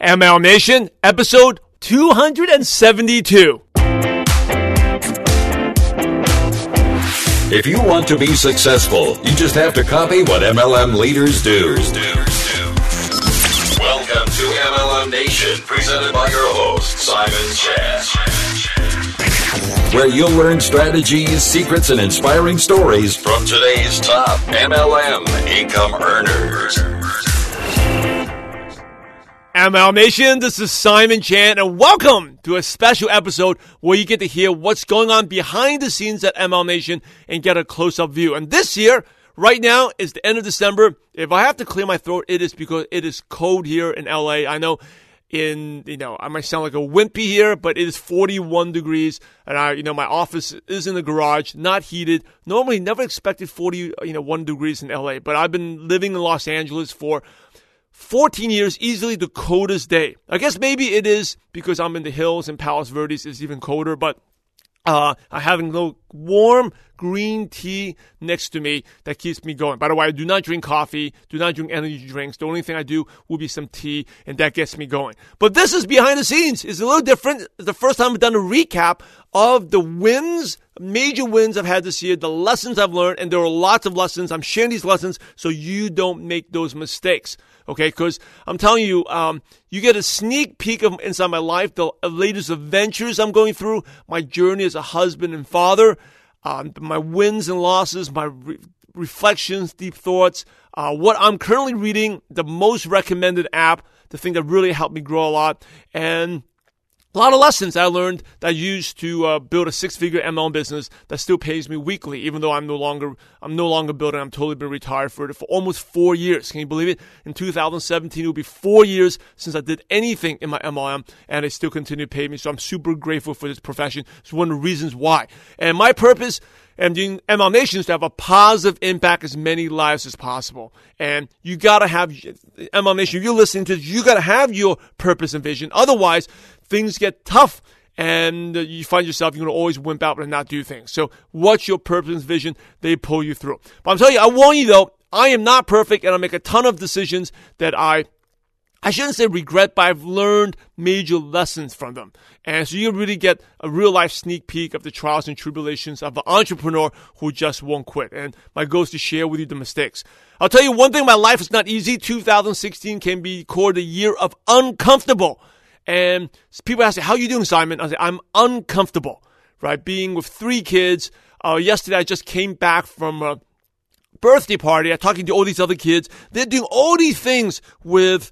MLM Nation, episode 272. If you want to be successful, you just have to copy what MLM leaders do. Welcome to MLM Nation, presented by your host, Simon Chan. Where you'll learn strategies, secrets, and inspiring stories from today's top MLM income earners. MLM Nation, this is Simon Chan, and welcome to a special episode where you get to hear what's going on behind the scenes at MLM Nation and get a close up view. And this year, right now, is the end of December. If I have to clear my throat, it is because it is cold here in LA. I know in, you know, I might sound like a wimpy here, but it is 41 degrees and I, you know, my office is in the garage, not heated. Normally never expected 40, you know, one degrees in LA, but I've been living in Los Angeles for 14 years, easily the coldest day. I guess maybe it is because I'm in the hills and Palos Verdes is even colder, but uh, I have a little warm green tea next to me that keeps me going. By the way, I do not drink coffee, do not drink energy drinks. The only thing I do will be some tea, and that gets me going. But this is behind the scenes. It's a little different. It's the first time I've done a recap of the wins, major wins I've had this year, the lessons I've learned, and there are lots of lessons. I'm sharing these lessons so you don't make those mistakes. Okay, because I'm telling you, um, you get a sneak peek of inside my life, the latest adventures I'm going through, my journey as a husband and father, um, my wins and losses, my re- reflections, deep thoughts, uh, what I'm currently reading, the most recommended app, the thing that really helped me grow a lot, and a lot of lessons I learned that I used to uh, build a six-figure MLM business that still pays me weekly, even though I'm no longer I'm no longer building. I'm totally been retired for it for almost four years. Can you believe it? In 2017, it will be four years since I did anything in my MLM, and it still continue to pay me. So I'm super grateful for this profession. It's one of the reasons why. And my purpose and doing MLM Nation is to have a positive impact as many lives as possible. And you gotta have MLM Nation. If you're listening to this, you gotta have your purpose and vision. Otherwise, things get tough and you find yourself you're going to always wimp out and not do things. So what's your purpose and vision? They pull you through. But I'm telling you, I warn you though, I am not perfect and I make a ton of decisions that I I shouldn't say regret, but I've learned major lessons from them. And so you really get a real life sneak peek of the trials and tribulations of an entrepreneur who just won't quit. And my goal is to share with you the mistakes. I'll tell you one thing, my life is not easy. 2016 can be called a year of uncomfortable. And people ask me, how you doing, Simon? I say, I'm uncomfortable, right? Being with three kids. Uh, yesterday I just came back from a birthday party. I'm talking to all these other kids. They're doing all these things with,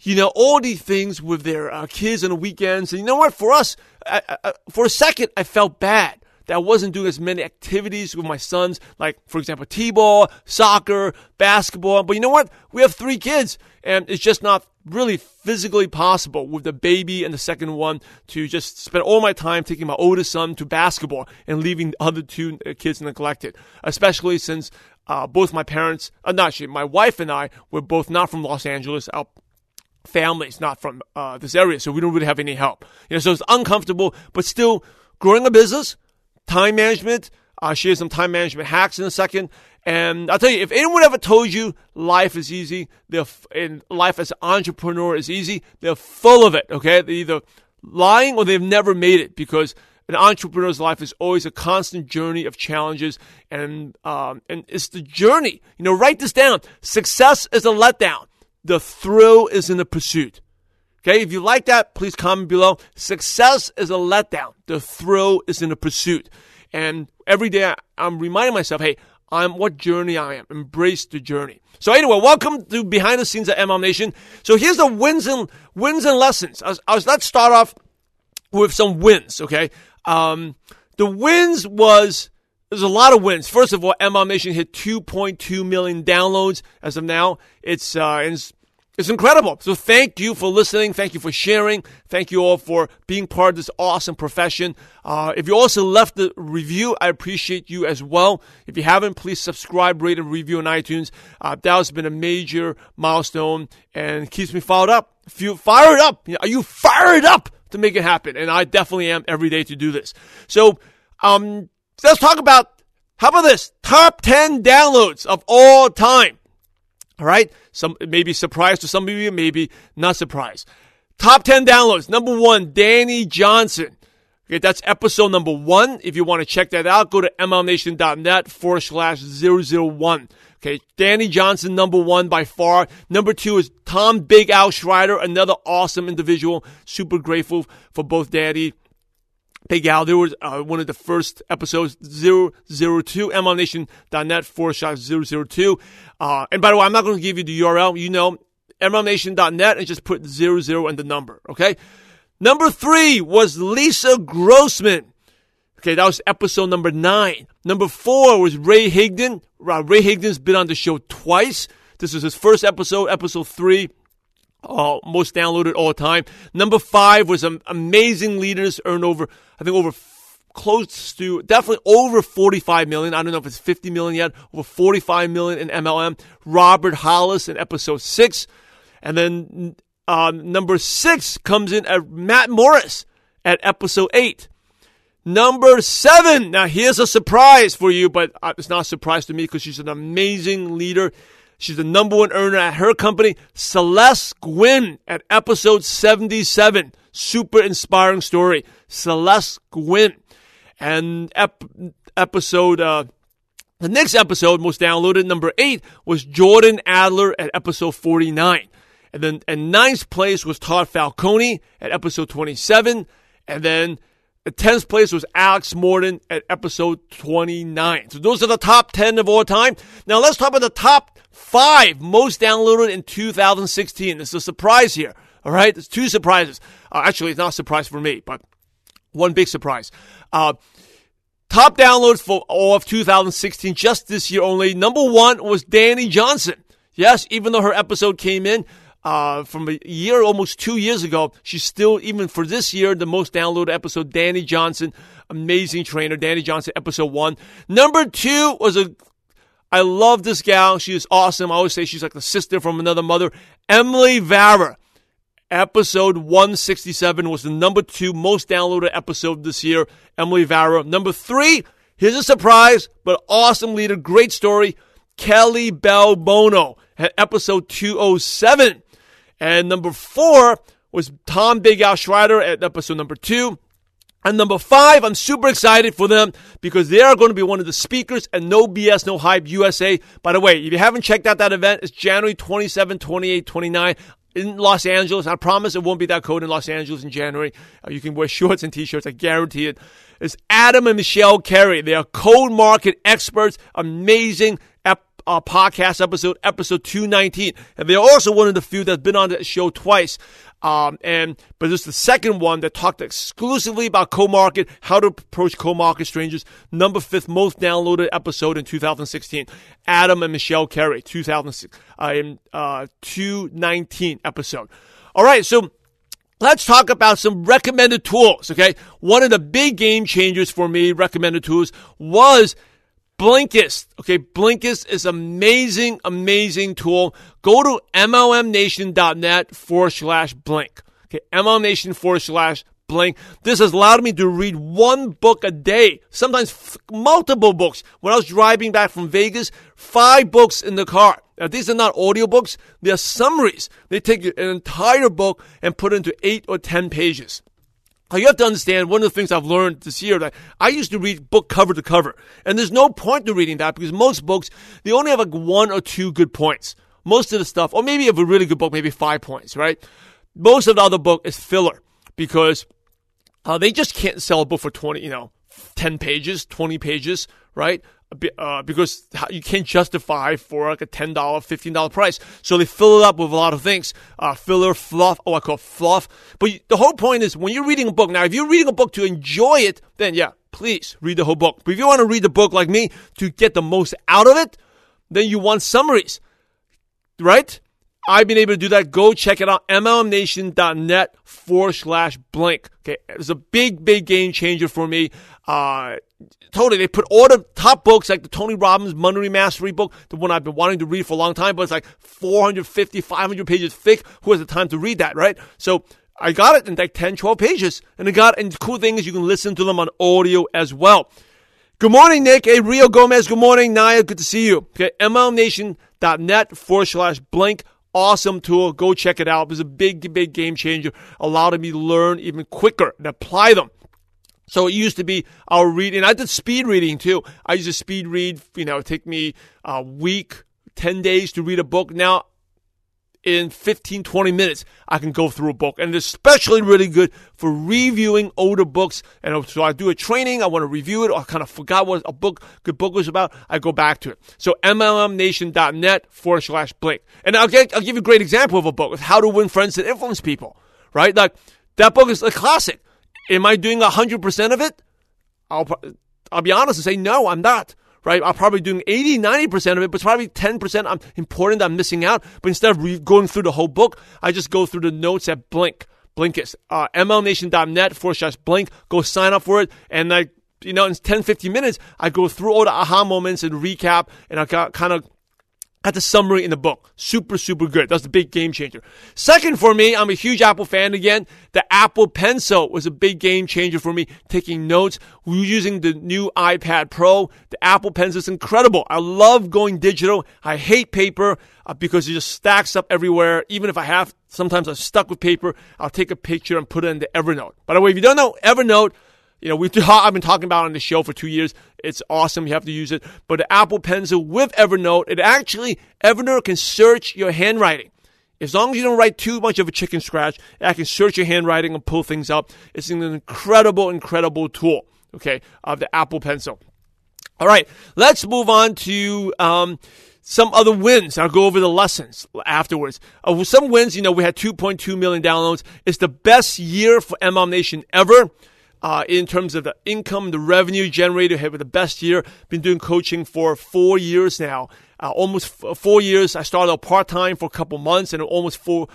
you know, all these things with their uh, kids on the weekends. And you know what? For us, I, I, for a second, I felt bad that I wasn't doing as many activities with my sons, like, for example, T-ball, soccer, basketball. But you know what? We have three kids and it's just not really physically possible with the baby and the second one to just spend all my time taking my oldest son to basketball and leaving the other two kids neglected, especially since uh, both my parents, uh, not actually, my wife and I were both not from Los Angeles. Our family's not from uh, this area, so we don't really have any help. You know, so it's uncomfortable, but still growing a business, time management. I'll share some time management hacks in a second. And I'll tell you, if anyone ever told you life is easy, they're in life as an entrepreneur is easy, they're full of it. Okay, they're either lying or they've never made it because an entrepreneur's life is always a constant journey of challenges, and um, and it's the journey. You know, write this down. Success is a letdown. The thrill is in the pursuit. Okay, if you like that, please comment below. Success is a letdown. The thrill is in the pursuit. And every day I'm reminding myself, hey, I'm what journey I am. Embrace the journey. So anyway, welcome to behind the scenes at MLM Nation. So here's the wins and wins and lessons. I was, I was, let's start off with some wins. Okay, um, the wins was there's a lot of wins. First of all, MLM Nation hit 2.2 million downloads as of now. It's uh, it's it's incredible. So thank you for listening. Thank you for sharing. Thank you all for being part of this awesome profession. Uh, if you also left the review, I appreciate you as well. If you haven't, please subscribe, rate, and review on iTunes. Uh, that has been a major milestone and keeps me fired up. Feel fired up. Are you fired up to make it happen? And I definitely am every day to do this. So, um, let's talk about how about this? Top 10 downloads of all time. All right. Some maybe surprised to some of you, maybe not surprised. Top 10 downloads. Number one, Dani Johnson. Okay, that's episode number one. If you want to check that out, go to mlmnation.net forward slash 001. Okay, Dani Johnson, number one by far. Number two is Tom Big Al Schreiter, another awesome individual. Super grateful for both Dani Big Al. There was uh, one of the first episodes, 002, mlmnation.net forward slash 002. Uh, and by the way, I'm not going to give you the URL. You know, mlmnation.net and just put 00 and the number, okay? Number three was Lisa Grossman. Okay, that was episode number nine. Number four was Ray Higdon. Ray Higdon's been on the show twice. This is his first episode, episode three. Uh, most downloaded all time. Number five was um, Amazing Leaders earned over, I think over f- close to, definitely over 45 million. I don't know if it's 50 million yet. Over 45 million in MLM. Robert Hollis in episode six. And then um, number six comes in at Matt Morris at episode eight. Number seven. Now, here's a surprise for you, but uh, it's not a surprise to me because she's an amazing leader. She's the number one earner at her company, Celeste Gwynn, at episode 77. Super inspiring story. Celeste Gwynn. And ep- episode, uh, the next episode, most downloaded, number eight, was Jordan Adler at episode 49. And then and ninth place was Todd Falcone at episode 27. And then the 10th place was Alex Morton at episode 29. So those are the top 10 of all time. Now let's talk about the top five most downloaded in 2016. This is a surprise here. All right. There's two surprises. Uh, actually, it's not a surprise for me, but one big surprise. Uh, top downloads for all of 2016, just this year only. Number one was Dani Johnson. Yes, even though her episode came in uh, from a year, almost two years ago. She's still, even for this year, the most downloaded episode. Dani Johnson, amazing trainer. Dani Johnson, episode one. Number two was a, I love this gal. She is awesome. I always say she's like the sister from another mother. Emily Vara. Episode 167 was the number two most downloaded episode this year. Emily Vara. Number three, here's a surprise, but awesome leader. Great story. Kelly Bell Bono at episode 207. And number four was Tom Big Al Schreiter at episode number two. And number five, I'm super excited for them because they are going to be one of the speakers at No BS, No Hype USA. By the way, if you haven't checked out that event, it's January 27, 28, 29 in Los Angeles. I promise it won't be that cold in Los Angeles in January. Uh, you can wear shorts and t-shirts. I guarantee it. It's Adam and Michelle Carey. They are cold market experts. Amazing uh, podcast episode, episode 219. And they're also one of the few that's been on the show twice. Um, and, but this is the second one that talked exclusively about cold market, how to approach cold market strangers. Number fifth most downloaded episode in 2016. Adam and Michelle Carey, 2006, uh, uh, 219 episode. All right. So, Let's talk about some recommended tools, okay? One of the big game changers for me, recommended tools, was Blinkist. Okay, Blinkist is amazing, amazing tool. Go to MLMNation.net forward slash blink. Okay, MLMNation forward slash blink. This has allowed me to read one book a day, sometimes f- multiple books. When I was driving back from Vegas, five books in the car. Now, these are not audiobooks, they are summaries. They take an entire book and put it into eight or ten pages. You have to understand one of the things I've learned this year that I used to read book cover to cover. And there's no point to reading that because most books, they only have like one or two good points. Most of the stuff, or maybe if a really good book, maybe five points, right? Most of the other book is filler because uh, they just can't sell a book for 20, you know, 10 pages, 20 pages, right? Uh, because you can't justify for like a $10, $15 price. So they fill it up with a lot of things. Uh, filler, fluff, oh, I call fluff. But the whole point is when you're reading a book, now if you're reading a book to enjoy it, then yeah, please read the whole book. But if you want to read the book like me to get the most out of it, then you want summaries, right? I've been able to do that. Go check it out. MLMNation.net forward slash blink. Okay. It's a big, big game changer for me. Uh, totally. They put all the top books, like the Tony Robbins Money Mastery book, the one I've been wanting to read for a long time, but it's like 450, 500 pages thick. Who has the time to read that, right? So I got it in like 10, 12 pages. And I got, and the cool thing is you can listen to them on audio as well. Good morning, Nick. Hey, Rio Gomez. Good morning, Naya. Good to see you. Okay. MLMNation.net forward slash blink Awesome tool. Go check it out. It was a big, big game changer. Allowed me to learn even quicker and apply them. So it used to be I'll read, and I did speed reading too. I used to speed read, you know, it take me a week, 10 days to read a book. Now in 15, 20 minutes, I can go through a book. And it's especially really good for reviewing older books. And so I do a training, I want to review it, I kind of forgot what a book, good book was about, I go back to it. So MLMNation.net forward slash Blink. And I'll, get, I'll give you a great example of a book, How to Win Friends and Influence People, right? Like, that book is a classic. Am I doing 100% of it? I'll, I'll be honest and say, no, I'm not right? I'm probably doing 80, 90% of it, but it's probably 10% I'm important I'm missing out. But instead of re- going through the whole book, I just go through the notes at Blink. Blinkist, uh, mlmnation.net forward slash blink. Go sign up for it. And like, you know, in 10, 15 minutes, I go through all the aha moments and recap and I kind of at the summary in the book. Super, super good. That's the big game changer. Second for me, I'm a huge Apple fan again. The Apple Pencil was a big game changer for me. Taking notes, we're using the new iPad Pro. The Apple Pencil is incredible. I love going digital. I hate paper uh, because it just stacks up everywhere. Even if I have, sometimes I'm stuck with paper, I'll take a picture and put it into Evernote. By the way, if you don't know Evernote, you know, we've I've been talking about on the show for two years. It's awesome. You have to use it. But the Apple Pencil with Evernote, it actually Evernote can search your handwriting. As long as you don't write too much of a chicken scratch, I can search your handwriting and pull things up. It's an incredible, incredible tool. Okay, of the Apple Pencil. All right, let's move on to um, some other wins. I'll go over the lessons afterwards. Uh, some wins, you know, we had 2.2 million downloads. It's the best year for MLM Nation ever uh, in terms of the income, the revenue generated. Have the best year. Been doing coaching for four years now. Uh, almost f- four years. I started part time for a couple months, and almost four,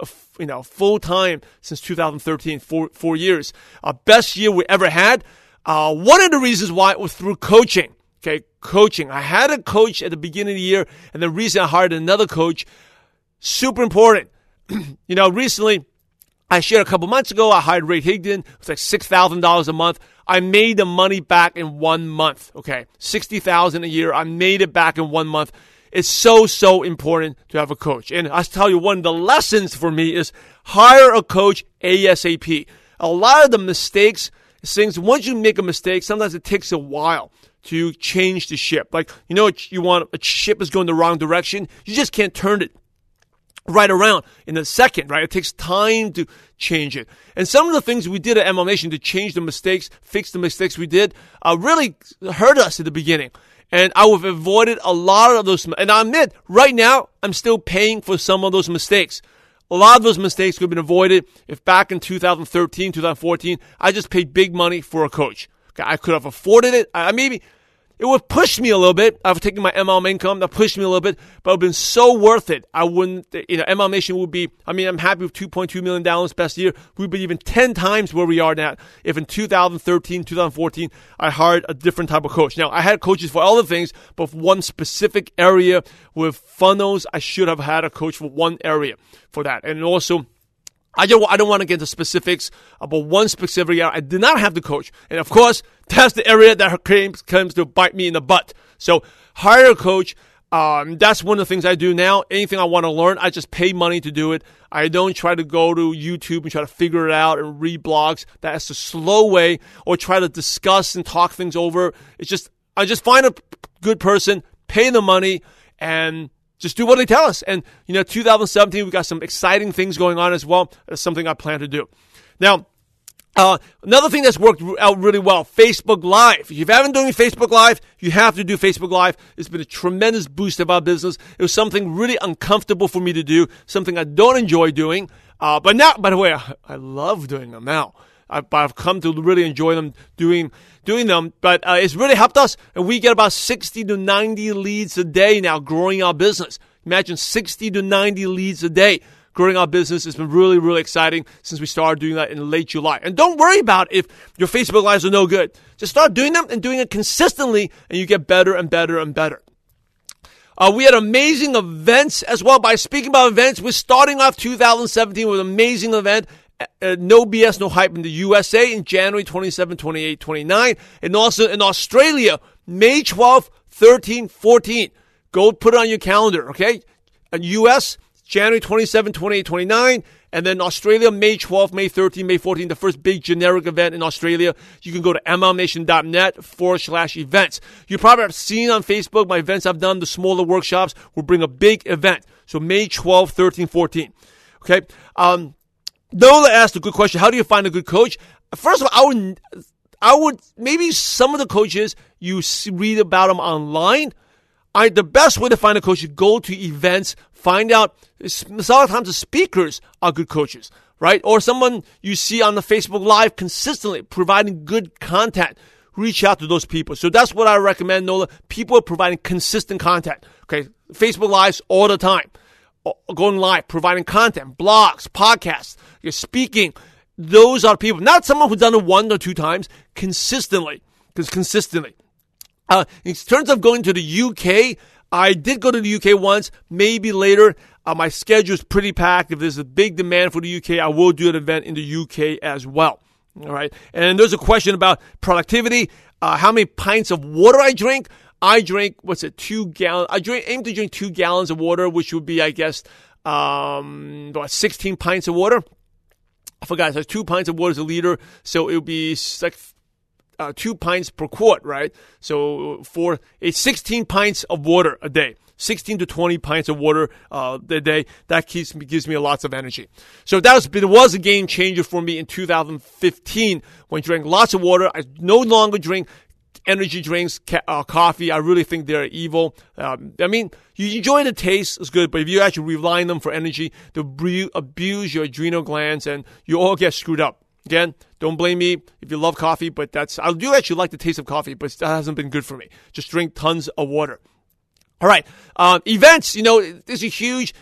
f- you know, full time since 2013. Four four years. Uh, best year we ever had. Uh, one of the reasons why it was through coaching. Okay, coaching. I had a coach at the beginning of the year, and the reason I hired another coach, super important. you know, recently I shared a couple months ago, I hired Ray Higdon. It's like $6,000 a month. I made the money back in one month. Okay. 60000 a year. I made it back in one month. It's so, so important to have a coach. And I tell you, one of the lessons for me is hire a coach ASAP. A lot of the mistakes, things, once you make a mistake, sometimes it takes a while to change the ship. Like, you know, you want a ship is going the wrong direction. You just can't turn it right around in a second, right? It takes time to change it. And some of the things we did at MLM Nation to change the mistakes, fix the mistakes we did, uh, really hurt us at the beginning. And I would have avoided a lot of those. And I admit, right now, I'm still paying for some of those mistakes. A lot of those mistakes could have been avoided if back in 2013, 2014, I just paid big money for a coach. I could have afforded it. I maybe it would push me a little bit. I've taken my MLM income. That pushed me a little bit, but it would been so worth it. I wouldn't, you know, MLM Nation would be, I mean, I'm happy with $2.2 million best year. We'd be even 10 times where we are now if in 2013, 2014, I hired a different type of coach. Now, I had coaches for other things, but for one specific area with funnels, I should have had a coach for one area for that. And also, I don't, I don't want to get into specifics about one specific area. I did not have the coach. And of course, that's the area that claims, comes to bite me in the butt. So hire a coach. Um, that's one of the things I do now. Anything I want to learn, I just pay money to do it. I don't try to go to YouTube and try to figure it out and read blogs. That's the slow way or try to discuss and talk things over. It's just, I just find a good person, pay the money and just do what they tell us. And, you know, 2017, we've got some exciting things going on as well. That's something I plan to do. Now, uh, another thing that's worked out really well, Facebook Live. If you haven't done Facebook Live, you have to do Facebook Live. It's been a tremendous boost of our business. It was something really uncomfortable for me to do, something I don't enjoy doing. Uh, but now, by the way, I, I love doing them now. I've, I've, come to really enjoy them doing doing them. But uh, it's really helped us, and we get about 60 to 90 leads a day now growing our business. Imagine 60 to 90 leads a day growing our business. It's been really, really exciting since we started doing that in late July. And don't worry about if your Facebook Lives are no good. Just start doing them and doing it consistently, and you get better and better and better. Uh, we had amazing events as well. By speaking about events, we're starting off 2017 with an amazing event uh, no BS, no hype in the USA in January 27, 28, 29, and also in Australia, May 12, 13, 14. Go put it on your calendar, okay? And US, January 27, 28, 29. And then Australia, May 12th, May 13, May 14th, the first big generic event in Australia. You can go to mlmnation.net forward slash events. You probably have seen on Facebook my events I've done, the smaller workshops. We'll bring a big event. So May 12, 13, 14. Okay. Um, Nola asked a good question. How do you find a good coach? First of all, I would, I would maybe some of the coaches you read about them online. I, the best way to find a coach is go to events, find out. A lot of times the speakers are good coaches, right? Or someone you see on the Facebook Live consistently providing good content. Reach out to those people. So that's what I recommend, Nola. People are providing consistent content. Okay. Facebook Lives all the time. Going live, providing content, blogs, podcasts, you're speaking. Those are people, not someone who's done it one or two times, consistently. Because consistently. Uh, in terms of going to the UK, I did go to the UK once, maybe later. Uh, my schedule is pretty packed. If there's a big demand for the UK, I will do an event in the UK as well. All right. And there's a question about productivity. Uh, how many pints of water I drink? I drink, what's it, two gallons? I drink, aim to drink two gallons of water, which would be, I guess, um, what, 16 pints of water. I forgot. So two pints of water is a liter. So it would be like uh, two pints per quart, right? So for it's 16 pints of water a day. 16 to 20 pints of water uh, a day. That keeps me, gives me lots of energy. So that was, it was a game changer for me in 2015 when I drank lots of water. I no longer drink energy drinks, ca- uh, coffee. I really think they're evil. Um, I mean, you enjoy the taste, it's good, but if you actually rely on them for energy, they abuse your adrenal glands and you all get screwed up. Again, don't blame me if you love coffee, but that's, I do actually like the taste of coffee, but that hasn't been good for me. Just drink tons of water. All right. Um, events, you know, there's a huge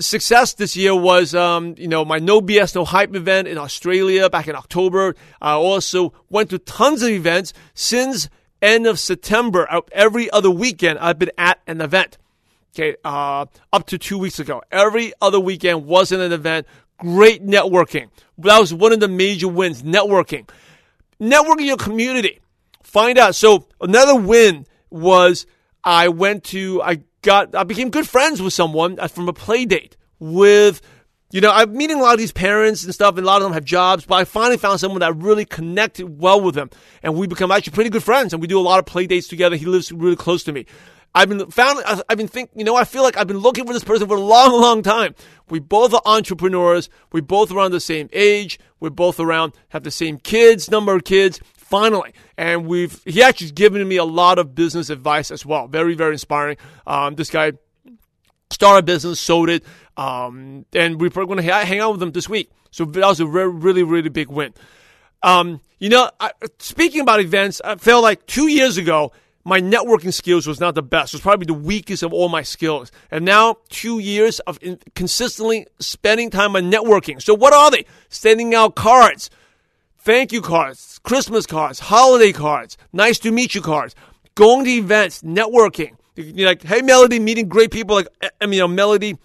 success this year was, um, you know, my No BS No Hype event in Australia back in October. I also went to tons of events since end of September. Every other weekend, I've been at an event. Okay, uh, up to two weeks ago. Every other weekend was in an event. Great networking. That was one of the major wins. Networking. Networking your community. Find out. So another win was I went to, I got, I became good friends with someone from a play date with, you know, I'm meeting a lot of these parents and stuff, and a lot of them have jobs, but I finally found someone that really connected well with them. And we become actually pretty good friends, and we do a lot of play dates together. He lives really close to me. I've been found. I've been think. You know, I feel like I've been looking for this person for a long, long time. We both are entrepreneurs. We both around the same age. We're both around have the same kids, number of kids. Finally, and we've he actually given me a lot of business advice as well. Very, very inspiring. Um, this guy started a business, sold it, um, and we're going to hang out with them this week. So that was a really, really, really big win. Um, you know, I, speaking about events, I felt like two years ago my networking skills was not the best. It was probably the weakest of all my skills. And now, two years of consistently spending time on networking. So, what are they? Sending out cards, thank you cards, Christmas cards, holiday cards, nice to meet you cards, going to events, networking. You're like, hey, Melody, meeting great people like, I mean, you know, Melody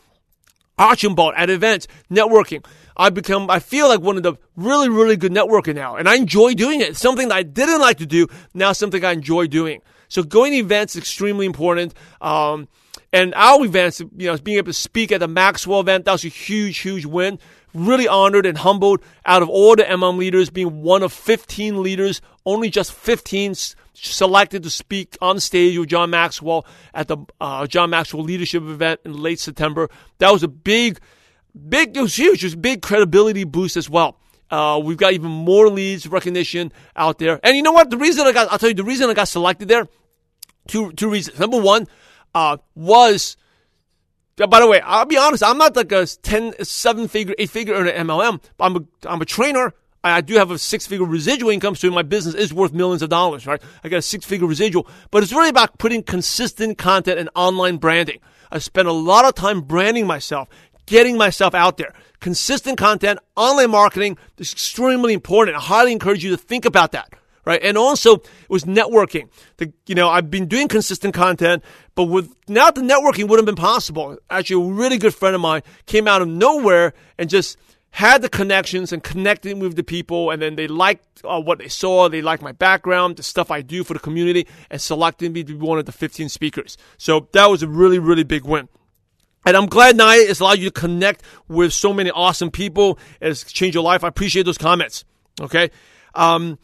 Archibald at events, networking. I've become, I feel like one of the really, really good networker now. And I enjoy doing it. Something that I didn't like to do, now something I enjoy doing. So going to events is extremely important. Um, and our events, you know, being able to speak at the Maxwell event, that was a huge, huge win. Really honored and humbled out of all the MLM leaders, being one of 15 leaders, only just 15 selected to speak on stage with John Maxwell at the uh, John Maxwell Leadership event in late September. That was a big, big, it was huge. It was a big credibility boost as well. Uh, we've got even more leads recognition out there. And you know what? The reason I got, I'll tell you, the reason I got selected there Two two reasons. Number one uh, was. By the way, I'll be honest. I'm not like a 10, 7 figure, 8 figure earner MLM. I'm a, I'm a trainer. I do have a six figure residual income, so my business is worth millions of dollars, right? I got a six figure residual, but it's really about putting consistent content and online branding. I spend a lot of time branding myself, getting myself out there. Consistent content, online marketing is extremely important. I highly encourage you to think about that right? And also it was networking. The, you know, I've been doing consistent content, but without the networking wouldn't have been possible. Actually, a really good friend of mine came out of nowhere and just had the connections and connected with the people, and then they liked uh, what they saw. They liked my background, the stuff I do for the community, and selected me to be one of the 15 speakers. So that was a really, really big win. And I'm glad Naya has allowed you to connect with so many awesome people. It's changed your life. I appreciate those comments. Okay. Um,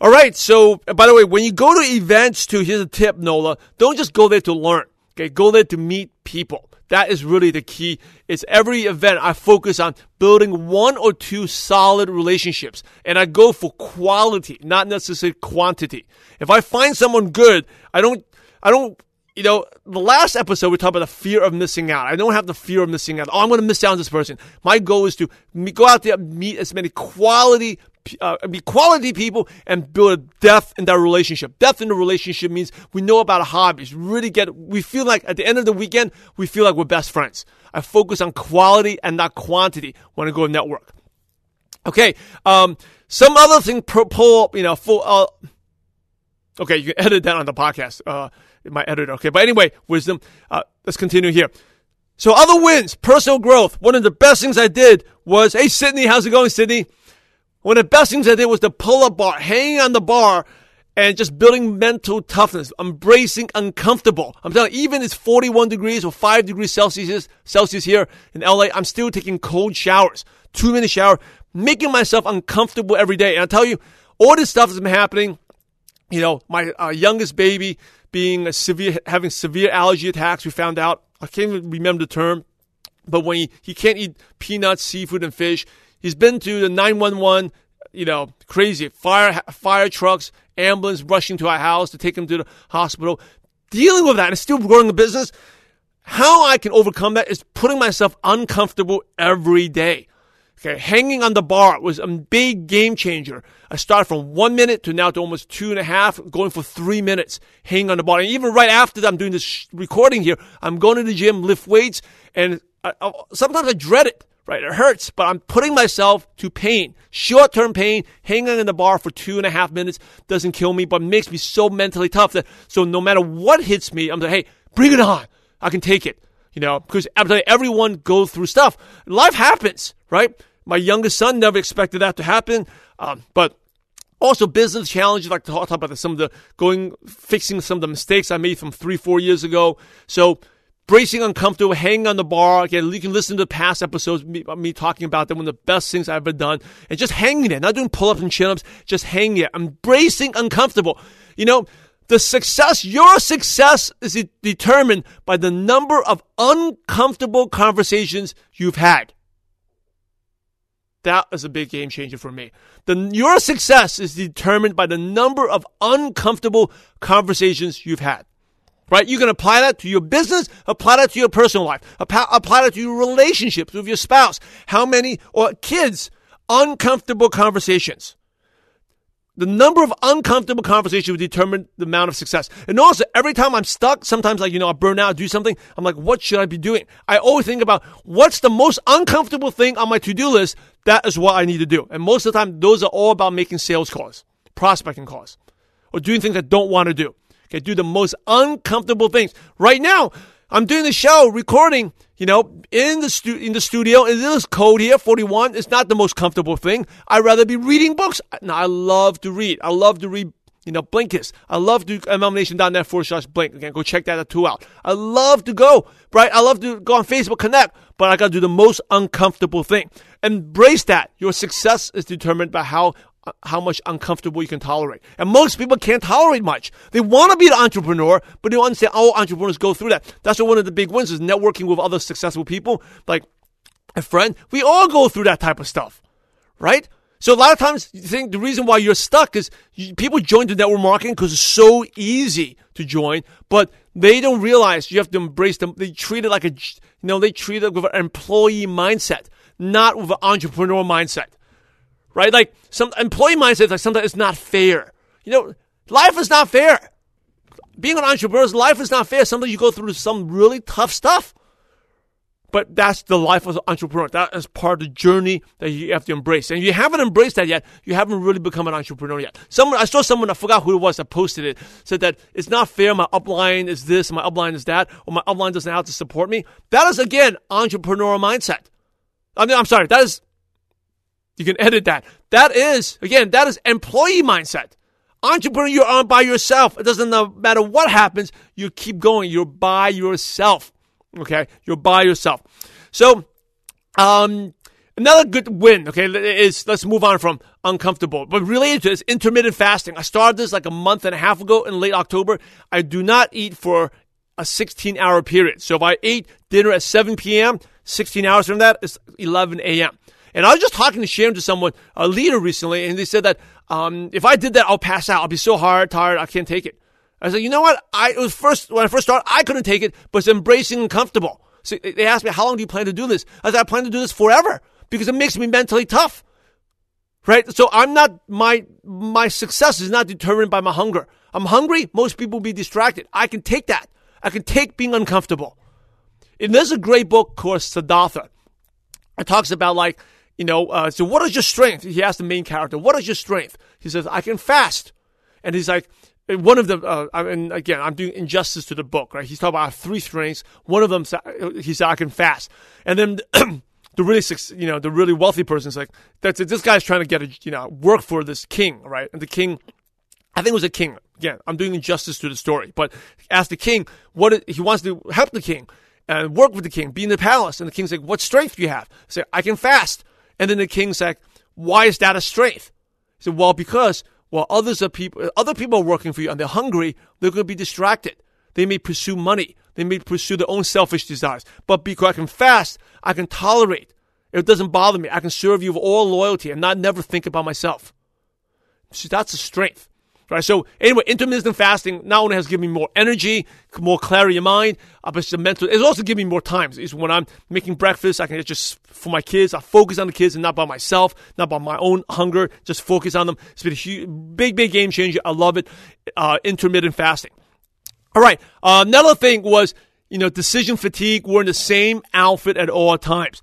all right. So, by the way, when you go to events too, here's a tip, Nola. Don't just go there to learn. Okay. Go there to meet people. That is really the key. It's every event I focus on building one or two solid relationships. And I go for quality, not necessarily quantity. If I find someone good, I don't, I don't you know, the last episode we talked about the fear of missing out. I don't have the fear of missing out. Oh, I'm going to miss out on this person. My goal is to go out there, meet as many quality, uh, be quality people, and build a depth in that relationship. Depth in the relationship means we know about hobbies. Really get, we feel like at the end of the weekend, we feel like we're best friends. I focus on quality and not quantity when I go to network. Okay, um, some other thing pull up, you know, full. Uh, okay, you can edit that on the podcast. Uh, my editor. Okay, but anyway, wisdom. Uh, let's continue here. So other wins, personal growth. One of the best things I did was, hey Sydney, how's it going, Sydney? One of the best things I did was the pull-up bar, hanging on the bar and just building mental toughness, embracing uncomfortable. I'm telling you, even it's 41 degrees or 5 degrees Celsius, Celsius here in LA, I'm still taking cold showers, two minute shower, making myself uncomfortable every day. And I tell you, all this stuff has been happening. You know, my uh, youngest baby, being severe, having severe allergy attacks. We found out. I can't even remember the term, but when he, he can't eat peanuts, seafood, and fish, he's been to the 911, you know, crazy fire, fire trucks, ambulance rushing to our house to take him to the hospital, dealing with that and still growing the business. How I can overcome that is putting myself uncomfortable every day. Okay, hanging on the bar was a big game changer. I started from one minute to now to almost two and a half, going for three minutes, hanging on the bar. And even right after that, I'm doing this recording here. I'm going to the gym, lift weights, and I, I, sometimes I dread it. Right, it hurts, but I'm putting myself to pain, short-term pain. Hanging in the bar for two and a half minutes doesn't kill me, but makes me so mentally tough that so no matter what hits me, I'm like, hey, bring it on. I can take it. You know, because everyone goes through stuff. Life happens, right? My youngest son never expected that to happen. Um, but also business challenges, like to talk about some of the going, fixing some of the mistakes I made from three, four years ago. So bracing uncomfortable, hanging on the bar. Again, you can listen to past episodes, me, me talking about them, one of the best things I've ever done. And just hanging there, not doing pull-ups and chin-ups, just hanging there, embracing uncomfortable. You know, the success, your success is determined by the number of uncomfortable conversations you've had. That is a big game changer for me. The, your success is determined by the number of uncomfortable conversations you've had. Right? You can apply that to your business, apply that to your personal life, apply, that to your relationships with your spouse. How many, or kids, uncomfortable conversations. The number of uncomfortable conversations will determine the amount of success. And also, every time I'm stuck, sometimes like, you know, I burn out, do something, I'm like, what should I be doing? I always think about what's the most uncomfortable thing on my to-do list. That is what I need to do. And most of the time, those are all about making sales calls, prospecting calls, or doing things I don't want to do. Okay, do the most uncomfortable things. Right now, I'm doing the show, recording, you know, in the stu- in the studio. It is cold here, 41. It's not the most comfortable thing. I'd rather be reading books. Now, I love to read. I love to read, you know, Blinkist. I love to MLMNation.net forward slash blink. Again, go check that too out. I love to go, right? I love to go on Facebook Connect, but I got to do the most uncomfortable thing. Embrace that. Your success is determined by how how much uncomfortable you can tolerate. And most people can't tolerate much. They want to be an entrepreneur, but they don't understand all entrepreneurs go through that. That's one of the big wins is networking with other successful people. Like a friend, we all go through that type of stuff, right? So a lot of times you think the reason why you're stuck is people join the network marketing because it's so easy to join, but they don't realize you have to embrace them. They treat it like a, you know, they treat it with an employee mindset, not with an entrepreneur mindset right? Like some employee mindset, like sometimes it's not fair. You know, life is not fair. Being an entrepreneur, life is not fair. Sometimes you go through some really tough stuff. But that's the life of an entrepreneur. That is part of the journey that you have to embrace. And if you haven't embraced that yet, you haven't really become an entrepreneur yet. Someone, I saw someone, I forgot who it was that posted it, said that it's not fair. My upline is this, my upline is that, or my upline doesn't have to support me. That is, again, entrepreneurial mindset. I mean, I'm sorry, that is you can edit that. That is, again, that is employee mindset. Entrepreneur, you're on by yourself. It doesn't matter what happens, you keep going. You're by yourself. Okay, you're by yourself. So, um, another good win. Okay, is let's move on from uncomfortable, but related to this intermittent fasting. I started this like a month and a half ago in late October. I do not eat for a 16 hour period. So if I ate dinner at 7 p.m., 16 hours from that is 11 a.m. And I was just talking to sharing to someone, a leader recently, and they said that um, if I did that, I'll pass out. I'll be so hard, tired, I can't take it. I said, you know what? I was first when I first started, I couldn't take it, but it's embracing and comfortable. So they asked me, how long do you plan to do this? I said, I plan to do this forever because it makes me mentally tough. Right? So I'm not my my success is not determined by my hunger. I'm hungry. Most people will be distracted. I can take that. I can take being uncomfortable. And there's a great book called Siddhartha. It talks about like you know, uh, so what is your strength? He asked the main character, what is your strength? He says, I can fast. And he's like, one of the, uh, and again, I'm doing injustice to the book, right? He's talking about three strengths. One of them, he said, I can fast. And then the really, you know, the really wealthy person is like, that's it. This guy's trying to get a, you know, work for this king, right? And the king, I think it was a king. Again, I'm doing injustice to the story, but ask the king what he wants to help the king and work with the king, be in the palace. And the king's like, what strength do you have? Say, I can fast. And then the king said, why is that a strength? He said, well, because while others are people, other people are working for you and they're hungry, they're going to be distracted. They may pursue money. They may pursue their own selfish desires. But because I can fast, I can tolerate. It doesn't bother me. I can serve you with all loyalty and not never think about myself. So that's a strength. Right. So anyway, intermittent fasting not only has given me more energy, more clarity of mind, uh, but it's mental. It's also giving me more time. It's when I'm making breakfast, I can just for my kids. I focus on the kids and not by myself, not by my own hunger. Just focus on them. It's been a huge, big, big game changer. I love it. Uh, intermittent fasting. All right. Uh, another thing was you know decision fatigue. We're in the same outfit at all times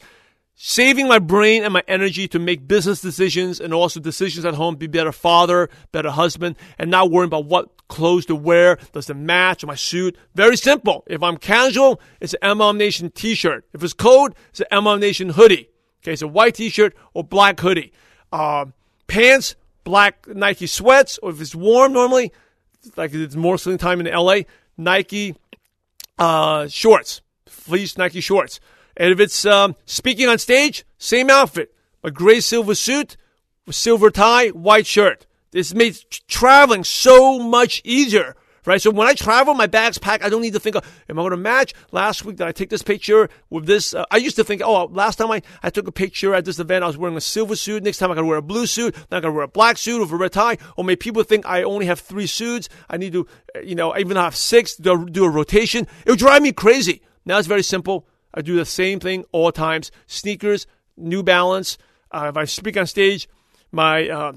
saving my brain and my energy to make business decisions and also decisions at home, be better father, better husband, and not worrying about what clothes to wear, does it match my suit. Very simple. If I'm casual, it's an MLM Nation t-shirt. If it's cold, it's an MLM Nation hoodie. Okay, so white t-shirt or black hoodie. Uh, pants, black Nike sweats, or if it's warm normally, like it's mostly time in LA, Nike uh, shorts, fleece Nike shorts. And if it's um, speaking on stage, same outfit. A gray silver suit, silver tie, white shirt. This makes traveling so much easier, right? So when I travel, my bag's packed. I don't need to think, am I going to match? Last week, did I take this picture with this? Uh, I used to think, oh, last time I, I took a picture at this event, I was wearing a silver suit. Next time I got to wear a blue suit. Then I got to wear a black suit with a red tie. Or maybe people think I only have three suits. I need to, uh, you know, even have six, do, do a rotation. It would drive me crazy. Now it's very simple. I do the same thing all times. Sneakers, New Balance. Uh, if I speak on stage, my uh,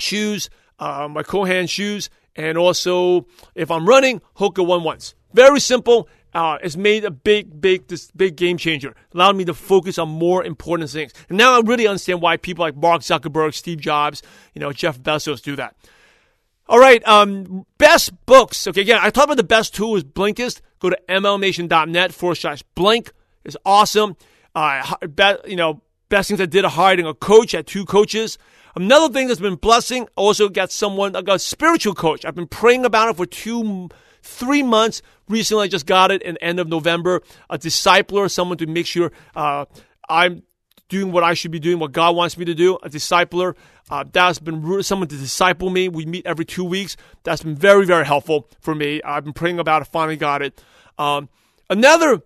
shoes, uh, my Cole Haan shoes, and also if I'm running, Hoka One Ones. Very simple. Uh, it's made a big, big, this big game changer. Allowed me to focus on more important things. And now I really understand why people like Mark Zuckerberg, Steve Jobs, you know, Jeff Bezos do that. All right, um, best books. Okay, again, I talked about the best tool is Blinkist. Go to mlmnation.net forward slash blink is awesome. Uh, be, you know, best things I did hiring a coach. at two coaches. Another thing that's been blessing, also got someone, I got a spiritual coach. I've been praying about it for two, three months. Recently, I just got it in end of November. A discipler, someone to make sure uh, I'm doing what I should be doing, what God wants me to do. A discipler. Uh, that's been someone to disciple me. We meet every two weeks. That's been very, very helpful for me. I've been praying about it. Finally got it. Um, another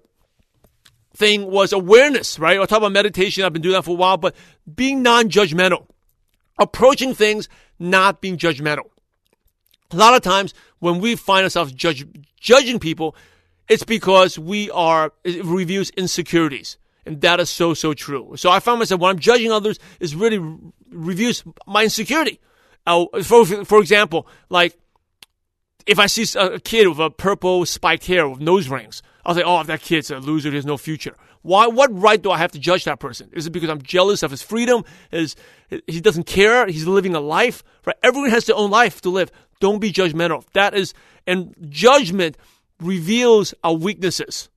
thing was awareness, right? I talk about meditation. I've been doing that for a while, but being non-judgmental, approaching things, not being judgmental. A lot of times when we find ourselves judge, judging people, it's because we are, it reveals insecurities. And that is so, so true. So I found myself when I'm judging others, it really reviews my insecurity. Uh, for, for example, like if I see a kid with a purple spiked hair with nose rings, I'll say, oh, if that kid's a loser, he has no future. Why, what right do I have to judge that person? Is it because I'm jealous of his freedom? Is, he doesn't care? He's living a life, right? Everyone has their own life to live. Don't be judgmental. That is, and judgment reveals our weaknesses,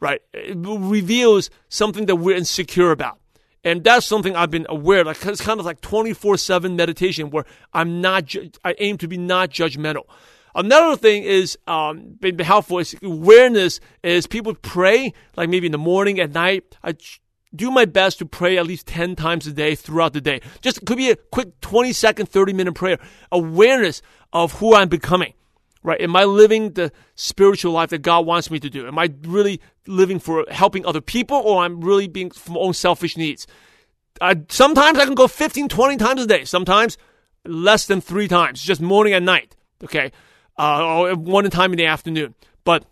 right? It reveals something that we're insecure about. And that's something I've been aware of. Like, it's kind of like 24 7 meditation where I'm not, ju- I aim to be not judgmental. Another thing is um, been helpful is awareness. Is people pray like maybe in the morning at night. I do my best to pray at least 10 times a day throughout the day. Just could be a quick 20 second, 30 minute prayer. Awareness of who I'm becoming. Right? Am I living the spiritual life that God wants me to do? Am I really living for helping other people or I'm really being for my own selfish needs? I, sometimes I can go 15, 20 times a day. Sometimes less than three times, just morning and night. Okay. Uh, one time in the afternoon. But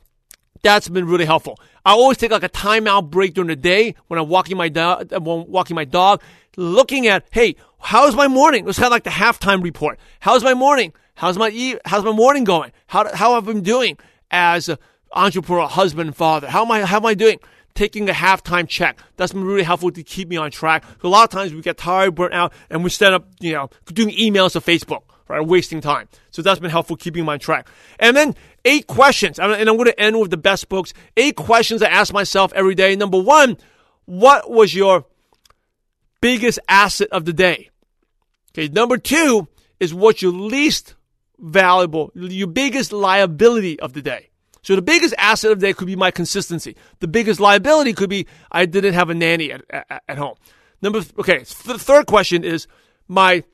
that's been really helpful. I always take like a timeout break during the day when I'm walking my dog, walking my dog, looking at, hey, how's my morning? Kind of like the halftime report. How's my morning? How's my how's my morning going? How how have I been doing as an entrepreneur, husband, father? How am I how am I doing? Taking a halftime check. That's been really helpful to keep me on track. A lot of times we get tired, burnt out, and we stand up, you know, doing emails to Facebook, right? Wasting time. So that's been helpful keeping my track. And then eight questions, and I'm going to end with the best books. Eight questions I ask myself every day. Number one, what was your biggest asset of the day? Okay. Number two is what's your least valuable, your biggest liability of the day. So the biggest asset of the day could be my consistency. The biggest liability could be I didn't have a nanny at, at, at home. Number okay, the third question is my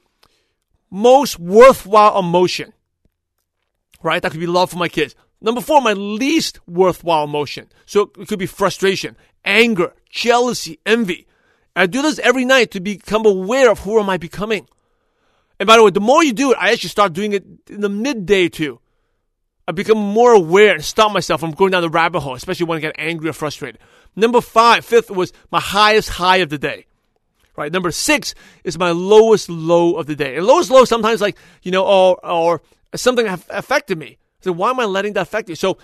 most worthwhile emotion. Right? That could be love for my kids. Number four, my least worthwhile emotion. So it could be frustration, anger, jealousy, envy. I do this every night to become aware of who am I becoming. And by the way, the more you do it, I actually start doing it in the midday too. I become more aware and stop myself from going down the rabbit hole, especially when I get angry or frustrated. Number five, fifth was my highest high of the day. Right. Number six is my lowest low of the day. And lowest low sometimes like, you know, or, or something affected me. So why am I letting that affect me? So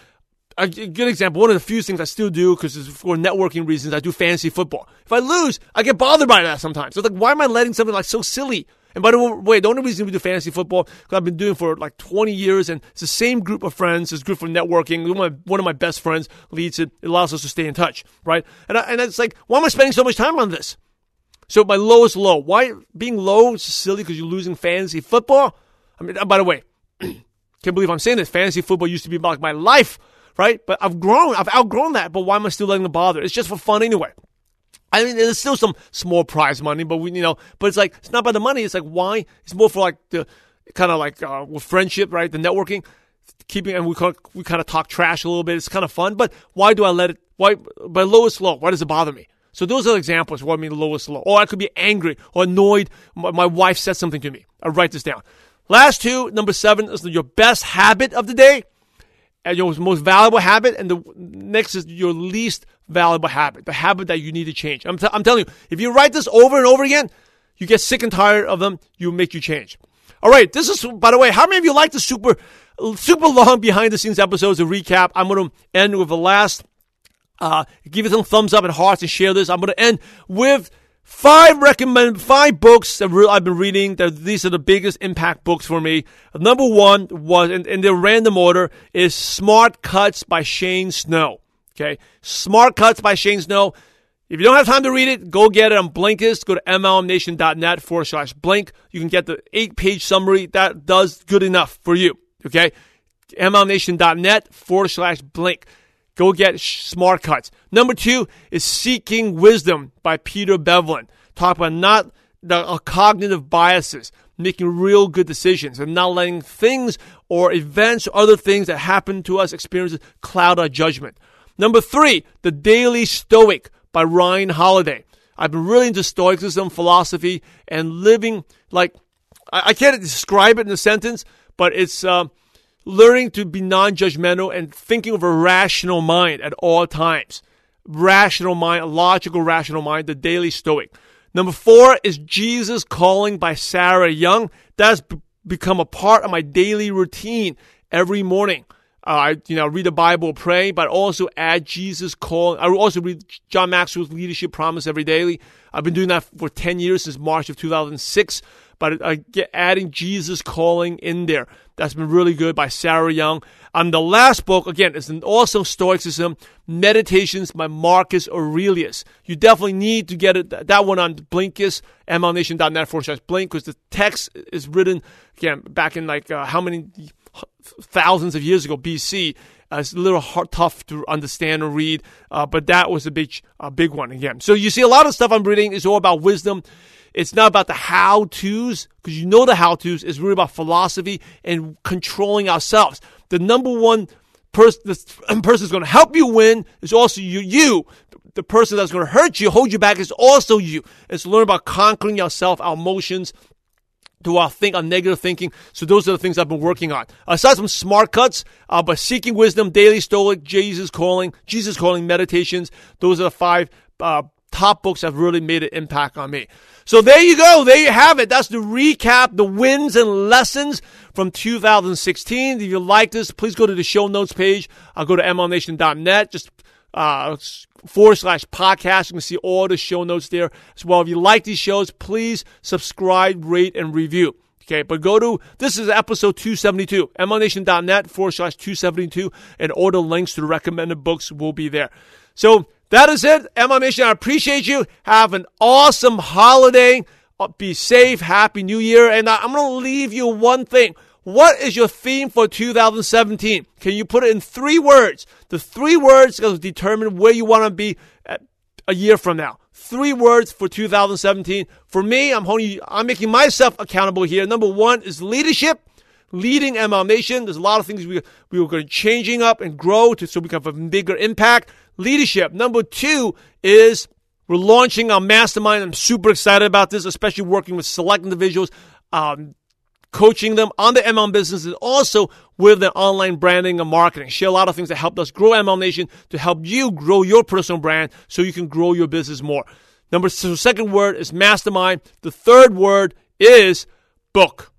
a good example, one of the few things I still do because it's for networking reasons, I do fantasy football. If I lose, I get bothered by that sometimes. So it's like, why am I letting something like so silly and by the way, the only reason we do fantasy football, because I've been doing for like 20 years, and it's the same group of friends. It's good for networking. One of my, one of my best friends leads it. It allows us to stay in touch, right? And, I, and it's like, why am I spending so much time on this? So my lowest low. Why being low is silly because you're losing fantasy football? I mean, by the way, can't believe I'm saying this. Fantasy football used to be like my life, right? But I've grown. I've outgrown that. But why am I still letting it bother? It's just for fun anyway. I mean, there's still some small prize money, but we, you know, but it's like it's not about the money. It's like why? It's more for like the kind of like uh, with friendship, right? The networking, keeping, and we we kind of talk trash a little bit. It's kind of fun, but why do I let it? Why by lowest low? Why does it bother me? So those are examples. What I mean, lowest low. Or I could be angry or annoyed. My, my wife said something to me. I write this down. Last two, number seven is your best habit of the day and your most valuable habit, and the next is your least valuable habit, the habit that you need to change. I'm, t- I'm telling you, if you write this over and over again, you get sick and tired of them, you make you change. All right, this is, by the way, how many of you like the super, super long behind the scenes episodes, a recap? I'm going to end with the last, uh, give it some thumbs up and hearts and share this. I'm going to end with Five recommend five books that I've been reading. That these are the biggest impact books for me. Number one was in, in the random order is Smart Cuts by Shane Snow. Okay, Smart Cuts by Shane Snow. If you don't have time to read it, go get it on Blinkist. Go to mlmnation.net forward slash blink. You can get the eight page summary. That does good enough for you. Okay, mlmnation.net forward slash blink. Go get smart cuts. Number two is Seeking Wisdom by Peter Bevelin. Talk about not the uh, cognitive biases, making real good decisions, and not letting things or events or other things that happen to us, experiences, cloud our judgment. Number three, The Daily Stoic by Ryan Holiday. I've been really into Stoicism, philosophy, and living like I, I can't describe it in a sentence, but it's uh, learning to be non judgmental and thinking with a rational mind at all times. Rational mind, a logical, rational mind, the daily stoic. Number four is Jesus Calling by Sarah Young. That's b- become a part of my daily routine every morning. Uh, I, you know, read the Bible, pray, but also add Jesus Calling. I also read John Maxwell's Leadership Promise every daily. I've been doing that for 10 years since March of 2006, but I get adding Jesus Calling in there. That's been really good by Sarah Young. And the last book, again, is also Stoicism, Meditations by Marcus Aurelius. You definitely need to get it, that one on Blinkist, mlmnation.net forward slash blink, because the text is written, again, back in like uh, how many thousands of years ago, BC. Uh, it's a little hard, tough to understand or read, uh, but that was a big, a big one again. So you see, a lot of stuff I'm reading is all about wisdom. It's not about the how tos, because you know the how tos. It's really about philosophy and controlling ourselves. The number one person, that's going to help you win is also you. You, the person that's going to hurt you, hold you back, is also you. It's learn about conquering yourself, our emotions, to our think on negative thinking. So those are the things I've been working on. Aside from smart cuts, uh, but seeking wisdom, daily stoic, Jesus calling, Jesus calling meditations. Those are the five uh, top books have really made an impact on me. So there you go. There you have it. That's the recap, the wins and lessons from 2016. If you like this, please go to the show notes page. I'll go to mlmnation.net. Just uh, forward slash podcast. You can see all the show notes there as well. If you like these shows, please subscribe, rate, and review. Okay, but go to this is episode 272, mlmnation.net forward slash 272, and all the links to the recommended books will be there. So that is it, MLM Nation. I appreciate you. Have an awesome holiday. Uh, be safe. Happy New Year. And I'm going to leave you one thing. What is your theme for 2017? Can you put it in three words? The three words will determine where you want to be a year from now. Three words for 2017. For me, I'm holding, I'm making myself accountable here. Number one is leadership. Leading MLM Nation. There's a lot of things we, we are going to changing up and grow to, so we can have a bigger impact. Leadership. Number two is we're launching our mastermind. I'm super excited about this, especially working with select individuals. Um, coaching them on the MLM business and also with their online branding and marketing. Share a lot of things that helped us grow MLM Nation to help you grow your personal brand so you can grow your business more. Number so second word is mastermind. The third word is book.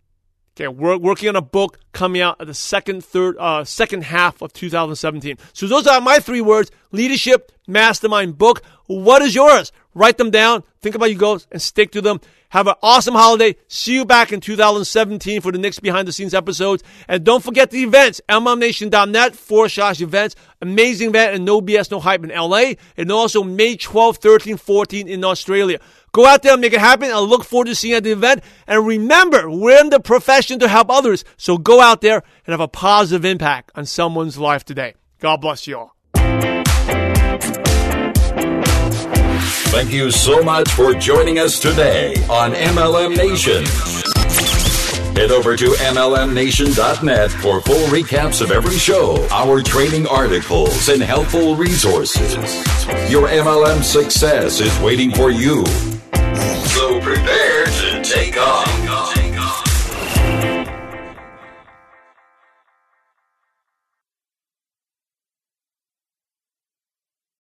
Okay, we're working on a book coming out at the second, third, uh, second half of 2017. So those are my three words: leadership, mastermind, book. What is yours? Write them down. Think about your goals and stick to them. Have an awesome holiday. See you back in 2017 for the next behind the scenes episodes. And don't forget the events, mlmnation.net forward slash events. Amazing event and no BS, no hype in LA. And also May 12, 13, 14 in Australia. Go out there and make it happen. I look forward to seeing you at the event. And remember, we're in the profession to help others. So go out there and have a positive impact on someone's life today. God bless you all. Thank you so much for joining us today on MLM Nation. Head over to MLMNation.net for full recaps of every show, our training articles, and helpful resources. Your MLM success is waiting for you. So prepare to take off.